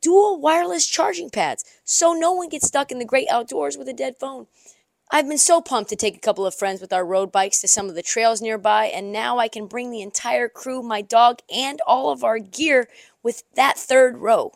dual wireless charging pads so no one gets stuck in the great outdoors with a dead phone. I've been so pumped to take a couple of friends with our road bikes to some of the trails nearby, and now I can bring the entire crew, my dog, and all of our gear with that third row.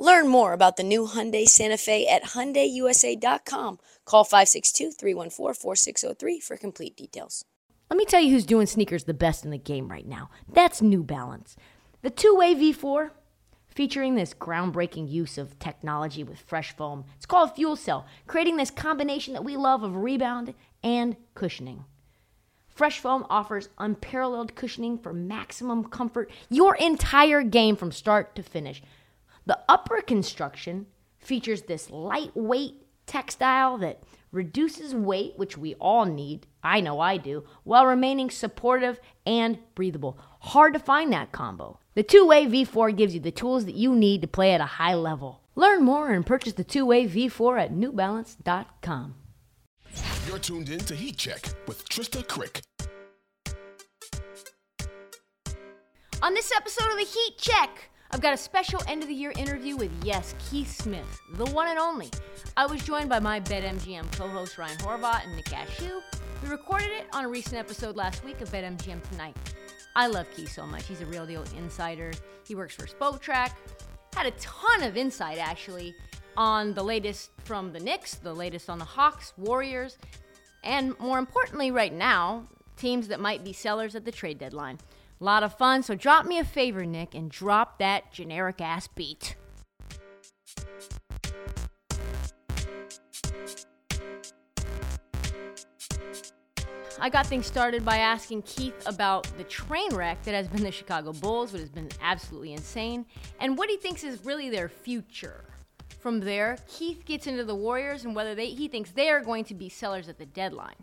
Learn more about the new Hyundai Santa Fe at HyundaiUSA.com. Call 562-314-4603 for complete details. Let me tell you who's doing sneakers the best in the game right now. That's New Balance. The two-way V4 featuring this groundbreaking use of technology with fresh foam. It's called Fuel Cell, creating this combination that we love of rebound and cushioning. Fresh foam offers unparalleled cushioning for maximum comfort your entire game from start to finish. The upper construction features this lightweight textile that reduces weight, which we all need, I know I do, while remaining supportive and breathable. Hard to find that combo. The two way V4 gives you the tools that you need to play at a high level. Learn more and purchase the two way V4 at newbalance.com. You're tuned in to Heat Check with Trysta Krick. On this episode of the Heat Check, I've got a special end of the year interview with, yes, Keith Smith, the one and only. I was joined by my BetMGM co host Ryan Horvath and Nick Ashew. We recorded it on a recent episode last week of BetMGM Tonight. I love Keith so much. He's a real deal insider. He works for Spotrac. Had a ton of insight, actually, on the latest from the Knicks, the latest on the Hawks, Warriors, and more importantly, right now, teams that might be sellers at the trade deadline. A lot of fun, so drop me a favor, Nick, and drop that generic ass beat. I got things started by asking Keith about the train wreck that has been the Chicago Bulls, which has been absolutely insane, and what he thinks is really their future. From there, Keith gets into the Warriors and whether they, he thinks they are going to be sellers at the deadline.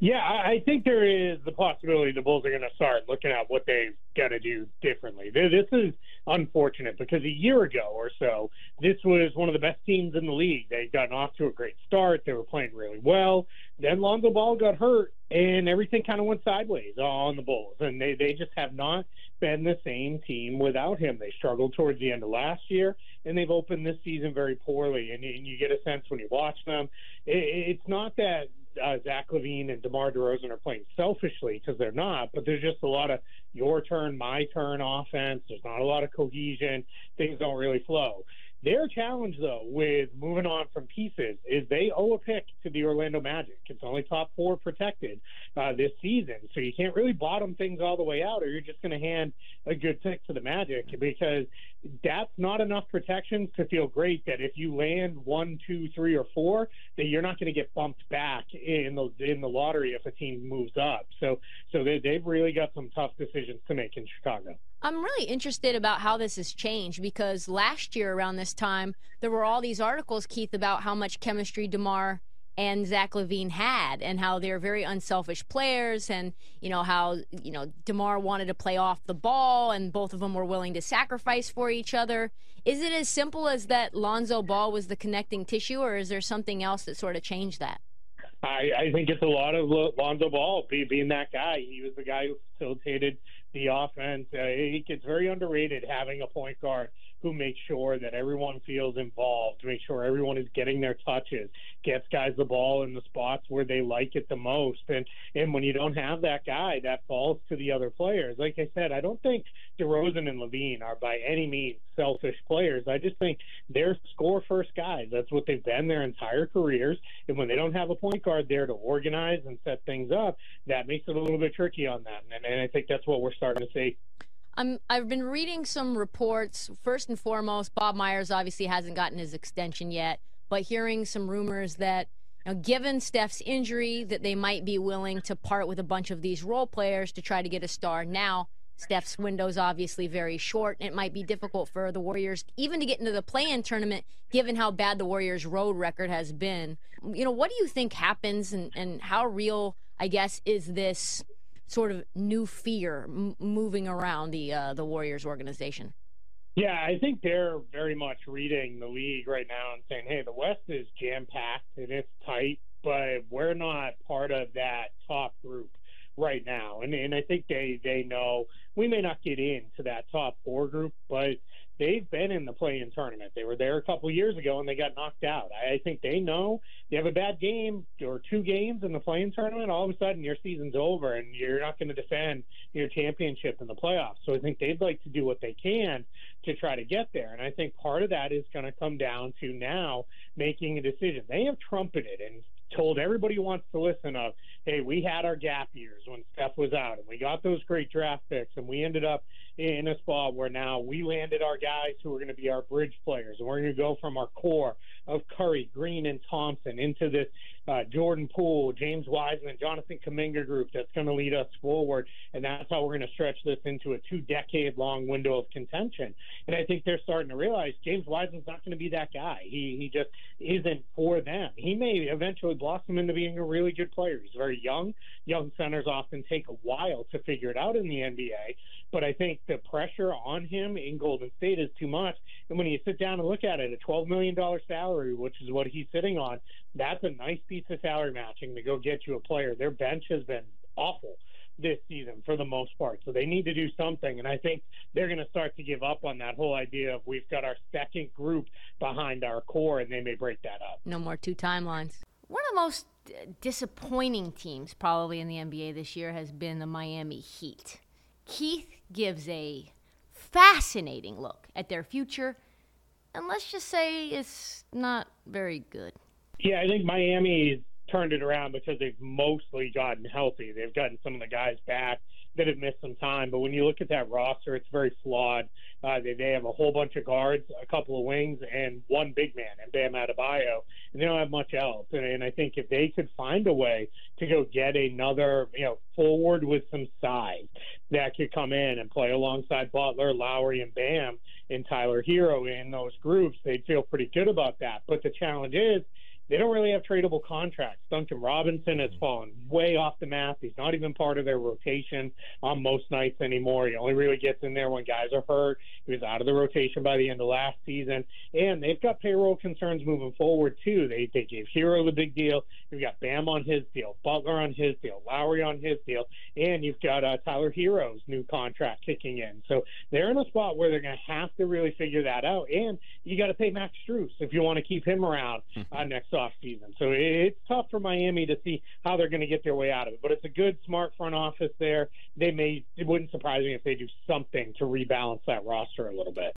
Yeah, I think there is the possibility the Bulls are going to start looking at what they've got to do differently. This is unfortunate because a year ago or so, this was one of the best teams in the league. They'd gotten off to a great start. They were playing really well. Then Lonzo Ball got hurt, and everything kind of went sideways on the Bulls. And they, they just have not been the same team without him. They struggled towards the end of last year, and they've opened this season very poorly. And, and you get a sense when you watch them, it, it's not that uh, Zach LaVine and DeMar DeRozan are playing selfishly because they're not, but there's just a lot of your turn, my turn offense. There's not a lot of cohesion. Things don't really flow. Their challenge, though, with moving on from pieces is they owe a pick to the Orlando Magic. It's only top four protected uh, this season, so you can't really bottom things all the way out, or you're just going to hand a good pick to the Magic because that's not enough protections to feel great that if you land one, two, three, or four, that you're not going to get bumped back in the in the lottery if a team moves up. So, so they, they've really got some tough decisions to make in Chicago. I'm really interested about how this has changed because last year around this time there were all these articles, Keith, about how much chemistry Demar and Zach LaVine had, and how they're very unselfish players, and you know how you know Demar wanted to play off the ball, and both of them were willing to sacrifice for each other. Is it as simple as that Lonzo Ball was the connecting tissue, or is there something else that sort of changed that? I, I think it's a lot of Lonzo Ball being that guy. He was the guy who facilitated the offense. Uh, it's very underrated having a point guard who makes sure that everyone feels involved, make sure everyone is getting their touches, gets guys the ball in the spots where they like it the most. And and when you don't have that guy, that falls to the other players. Like I said, I don't think DeRozan and LaVine are by any means selfish players. I just think they're score first guys. That's what they've been their entire careers. And when they don't have a point guard there to organize and set things up, that makes it a little bit tricky on them. And, and I think that's what we're starting to see. I'm, I've been reading some reports. First and foremost, Bob Myers obviously hasn't gotten his extension yet, but hearing some rumors that, you know, given Steph's injury, that they might be willing to part with a bunch of these role players to try to get a star. Now, Steph's window is obviously very short, and it might be difficult for the Warriors even to get into the play-in tournament, given how bad the Warriors' road record has been. You know, what do you think happens, and, and how real, I guess, is this sort of new fear m- moving around the uh, the Warriors organization? Yeah, I think they're very much reading the league right now and saying, "Hey, the West is jam packed and it's tight, but we're not part of that top group." right now. And and I think they they know we may not get into that top four group, but they've been in the play-in tournament. They were there a couple years ago and they got knocked out. I think they know you have a bad game or two games in the play-in tournament, all of a sudden your season's over and you're not going to defend your championship in the playoffs. So I think they'd like to do what they can to try to get there. And I think part of that is going to come down to now making a decision. They have trumpeted and told everybody who wants to listen of, hey, we had our gap years when Steph was out, and we got those great draft picks, and we ended up in a spot where now we landed our guys who are going to be our bridge players, and we're going to go from our core of Curry, Green, and Thompson into this uh, Jordan Poole, James Wiseman, Jonathan Kuminga group that's going to lead us forward, and that's how we're going to stretch this into a two-decade-long window of contention. And I think they're starting to realize James Wiseman's not going to be that guy. He he just isn't for them. He may eventually blossom into being a really good player. He's very young. Young centers often take a while to figure it out in the NBA, but I think the pressure on him in Golden State is too much. And when you sit down and look at it, a $12 million salary, which is what he's sitting on, that's a nice piece of salary matching to go get you a player. Their bench has been awful this season for the most part. So they need to do something. And I think they're going to start to give up on that whole idea of we've got our second group behind our core, and they may break that up. No more two timelines. One of the most disappointing teams probably in the NBA this year has been the Miami Heat. Keith gives a fascinating look at their future, and let's just say it's not very good. Yeah, I think Miami's turned it around because they've mostly gotten healthy. They've gotten some of the guys back that have missed some time. But when you look at that roster, it's very flawed. Uh, they, they have a whole bunch of guards, a couple of wings, and one big man, and Bam Adebayo, and they don't have much else. And, and I think if they could find a way to go get another, you know, forward with some size that could come in and play alongside Butler, Lowry, and Bam, and Tyler Herro in those groups, they'd feel pretty good about that. But the challenge is they don't really have tradable contracts. Duncan Robinson has fallen way off the map. He's not even part of their rotation on most nights anymore. He only really gets in there when guys are hurt. He was out of the rotation by the end of last season. And they've got payroll concerns moving forward, too. They, they gave Herro the big deal. You've got Bam on his deal, Butler on his deal, Lowry on his deal, and you've got uh, Tyler Herro's new contract kicking in. So they're in a spot where they're going to have to really figure that out. And you got to pay Max Strus if you want to keep him around uh, next off season. So it's tough for Miami to see how they're going to get their way out of it. But it's a good, smart front office there. They may. It wouldn't surprise me if they do something to rebalance that roster a little bit.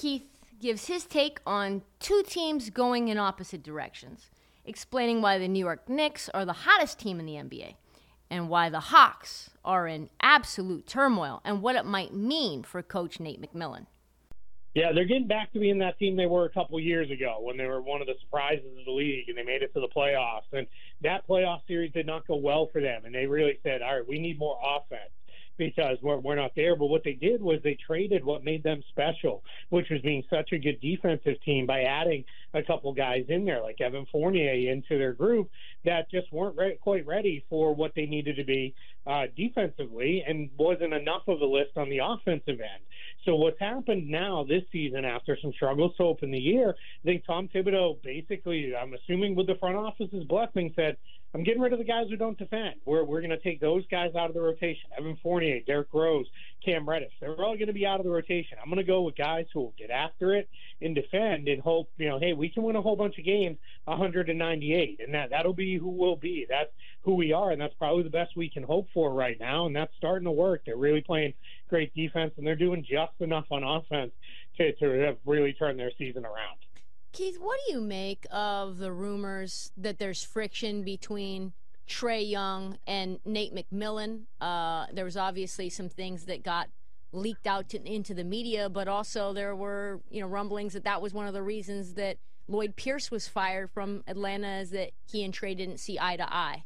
Keith gives his take on two teams going in opposite directions, explaining why the New York Knicks are the hottest team in the NBA and why the Hawks are in absolute turmoil and what it might mean for coach Nate McMillan. Yeah, they're getting back to being that team they were a couple years ago when they were one of the surprises of the league and they made it to the playoffs. And that playoff series did not go well for them. And they really said, all right, we need more offense because we're, we're not there. But what they did was they traded what made them special, which was being such a good defensive team by adding a couple guys in there like Evan Fournier into their group that just weren't re- quite ready for what they needed to be uh, defensively and wasn't enough of a list on the offensive end. So what's happened now this season after some struggles to open the year, I think Tom Thibodeau basically, I'm assuming with the front office's blessing, said, I'm getting rid of the guys who don't defend. We're we're going to take those guys out of the rotation. Evan Fournier, Derrick Rose, Cam Reddish. They're all going to be out of the rotation. I'm going to go with guys who will get after it and defend and hope, you know, hey, we can win a whole bunch of games 198, and that that'll be who we'll be. That's who we are, and that's probably the best we can hope for right now. And that's starting to work. They're really playing great defense, and they're doing just enough on offense to to really turn their season around. Keith, what do you make of the rumors that there's friction between Trae Young and Nate McMillan? Uh, there was obviously some things that got leaked out to, into the media, but also there were you know rumblings that that was one of the reasons that Lloyd Pierce was fired from Atlanta, is that he and Trae didn't see eye to eye.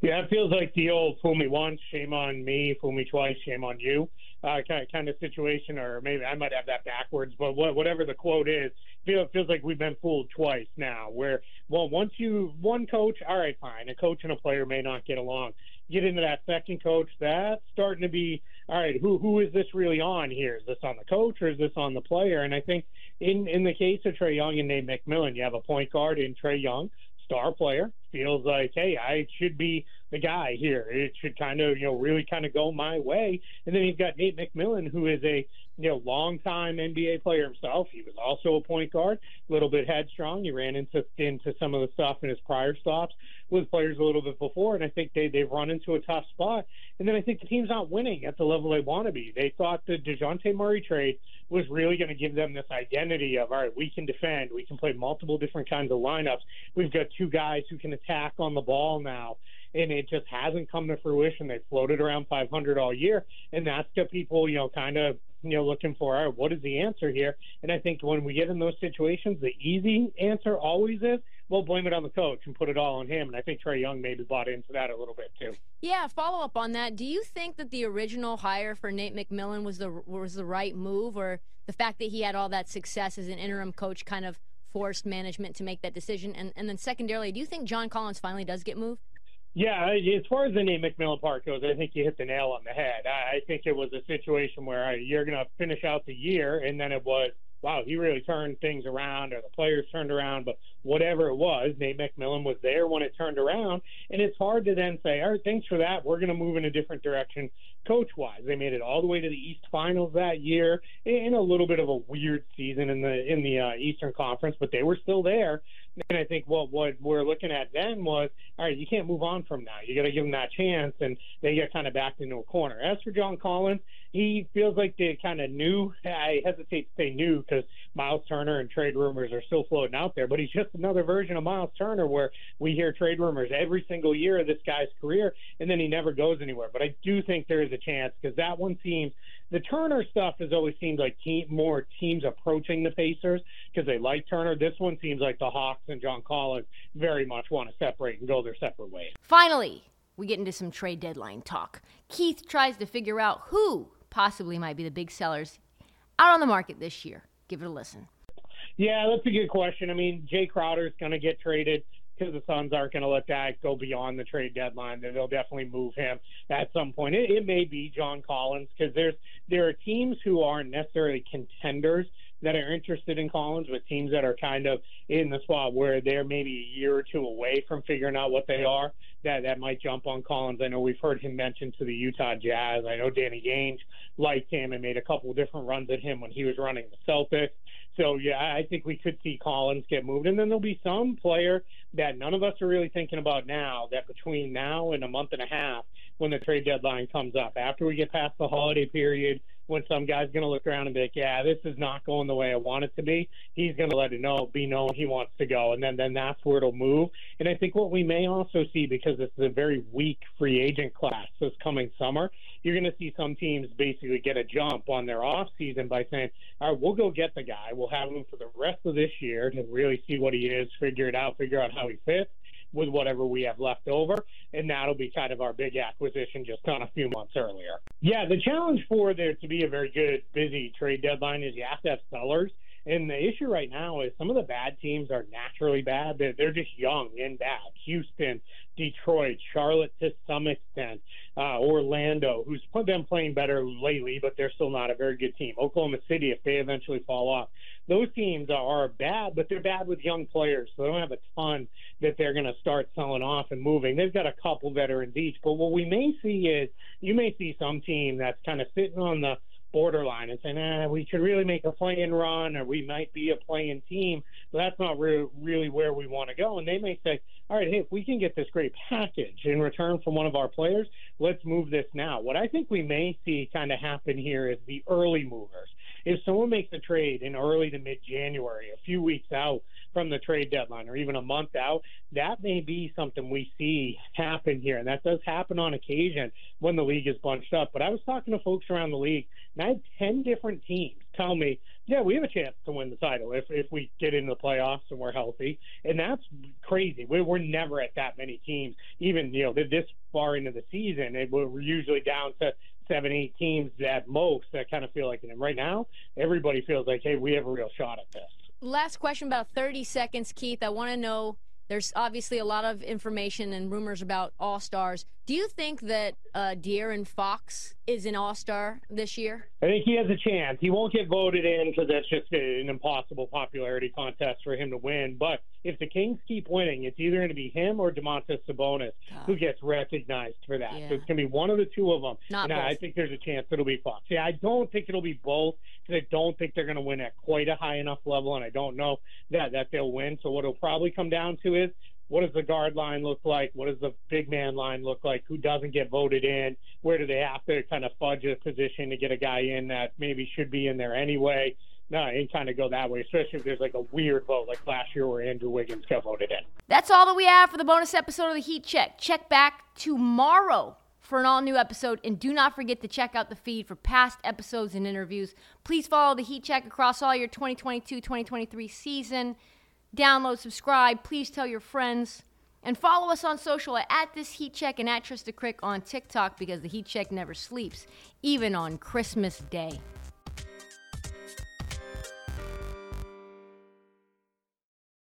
Yeah, it feels like the old "fool me once, shame on me; fool me twice, shame on you" uh, kind of, kind of situation, or maybe I might have that backwards. But what, whatever the quote is, feel, it feels like we've been fooled twice now. Where well, once you one coach, all right, fine, a coach and a player may not get along. Get into that second coach, that's starting to be all right. Who who is this really on here? Is this on the coach or is this on the player? And I think in in the case of Trae Young and Nate McMillan, you have a point guard in Trae Young, star player, feels like, hey, I should be the guy here. It should kind of, you know, really kind of go my way. And then you've got Nate McMillan, who is a, you know, longtime NBA player himself. He was also a point guard, a little bit headstrong. He ran into into some of the stuff in his prior stops with players a little bit before, and I think they they've run into a tough spot. And then I think the team's not winning at the level they want to be. They thought the Dejounte Murray trade was really going to give them this identity of all right, we can defend, we can play multiple different kinds of lineups. We've got two guys who can attack on the ball now and it just hasn't come to fruition. They floated around 500 all year, and that's got people, you know, kind of you know looking for all right, what is the answer here? And I think when we get in those situations, the easy answer always is we'll blame it on the coach and put it all on him. And I think Trae Young maybe bought into that a little bit too. Yeah, follow up on that. Do you think that the original hire for Nate McMillan was the was the right move, or the fact that he had all that success as an interim coach kind of forced management to make that decision? And and then secondarily, do you think John Collins finally does get moved? Yeah, as far as the Nate McMillan part goes, I think you hit the nail on the head. I think it was a situation where you're going to finish out the year, and then it was, wow, he really turned things around, or the players turned around. But whatever it was, Nate McMillan was there when it turned around, and it's hard to then say, all right, thanks for that. We're going to move in a different direction coach wise. They made it all the way to the East Finals that year in a little bit of a weird season in the in the uh, Eastern Conference, but they were still there. And I think what what we're looking at then was, all right, you can't move on from now. You got to give them that chance, and they get kind of backed into a corner. As for John Collins, he feels like they kind of knew. I hesitate to say new because Myles Turner and trade rumors are still floating out there, but he's just another version of Myles Turner where we hear trade rumors every single year of this guy's career, and then he never goes anywhere. But I do think there is a chance because that one seems the Turner stuff has always seemed like more teams approaching the Pacers because they like Turner. This one seems like the Hawks and John Collins very much want to separate and go their separate ways. Finally, we get into some trade deadline talk. Keith tries to figure out who possibly might be the big sellers out on the market this year. Give it a listen. Yeah, that's a good question. I mean, Jae Crowder is going to get traded because the Suns aren't going to let that go beyond the trade deadline. They'll definitely move him at some point. It, it may be John Collins because there's there are teams who aren't necessarily contenders that are interested in Collins, but teams that are kind of in the spot where they're maybe a year or two away from figuring out what they are, that that might jump on Collins. I know we've heard him mentioned to the Utah Jazz. I know Danny Ainge liked him and made a couple different runs at him when he was running the Celtics. So yeah, I think we could see Collins get moved, and then there'll be some player that none of us are really thinking about now. That between now and a month and a half, when the trade deadline comes up, after we get past the holiday period, when some guy's going to look around and be like, "Yeah, this is not going the way I want it to be," he's going to let it know, be known he wants to go, and then then that's where it'll move. And I think what we may also see because this is a very weak free agent class this coming summer you're going to see some teams basically get a jump on their off season by saying, all right, we'll go get the guy. We'll have him for the rest of this year to really see what he is, figure it out, figure out how he fits with whatever we have left over. And that'll be kind of our big acquisition just done a few months earlier. Yeah, the challenge for there to be a very good, busy trade deadline is you have to have sellers. And the issue right now is some of the bad teams are naturally bad. They're, they're just young and bad. Houston, Detroit, Charlotte to some extent, uh, Orlando, who's been playing better lately, but they're still not a very good team. Oklahoma City, if they eventually fall off. Those teams are bad, but they're bad with young players, so they don't have a ton that they're going to start selling off and moving. They've got a couple veterans each, but what we may see is you may see some team that's kind of sitting on the borderline and saying, eh, we should really make a play-in run or we might be a play-in team, but that's not re- really where we want to go. And they may say, all right, hey, if we can get this great package in return from one of our players, let's move this now. What I think we may see kind of happen here is the early movers. If someone makes a trade in early to mid January, a few weeks out from the trade deadline, or even a month out, that may be something we see happen here. And that does happen on occasion when the league is bunched up. But I was talking to folks around the league, and I had 10 different teams tell me, yeah, we have a chance to win the title if, if we get into the playoffs and we're healthy. And that's crazy. We're, we're never at that many teams, even, you know, this far into the season. It, we're usually down to seven, eight teams at most that kind of feel like it. And right now, everybody feels like, hey, we have a real shot at this. Last question, about 30 seconds, Keith. I want to know there's obviously a lot of information and rumors about All Stars. Do you think that uh, De'Aaron Fox is an All Star this year? I think he has a chance. He won't get voted in because that's just an impossible popularity contest for him to win. But if the Kings keep winning, it's either going to be him or Domantas Sabonis God. who gets recognized for that. Yeah. So it's going to be one of the two of them. Not and both. I think there's a chance it'll be Fox. Yeah, I don't think it'll be both because I don't think they're going to win at quite a high enough level, and I don't know that that they'll win. So what it'll probably come down to is what does the guard line look like? What does the big man line look like? Who doesn't get voted in? Where do they have to kind of fudge a position to get a guy in that maybe should be in there anyway? No, kind of go that way, especially if there's like a weird vote like last year where Andrew Wiggins got voted in. That's all that we have for the bonus episode of the Heat Check. Check back tomorrow for an all new episode. And do not forget to check out the feed for past episodes and interviews. Please follow the Heat Check across all your 2022 2023 season download, subscribe. Please tell your friends. And follow us on social at, This Heat Check and at Trysta Krick on TikTok because the Heat Check never sleeps, even on Christmas Day.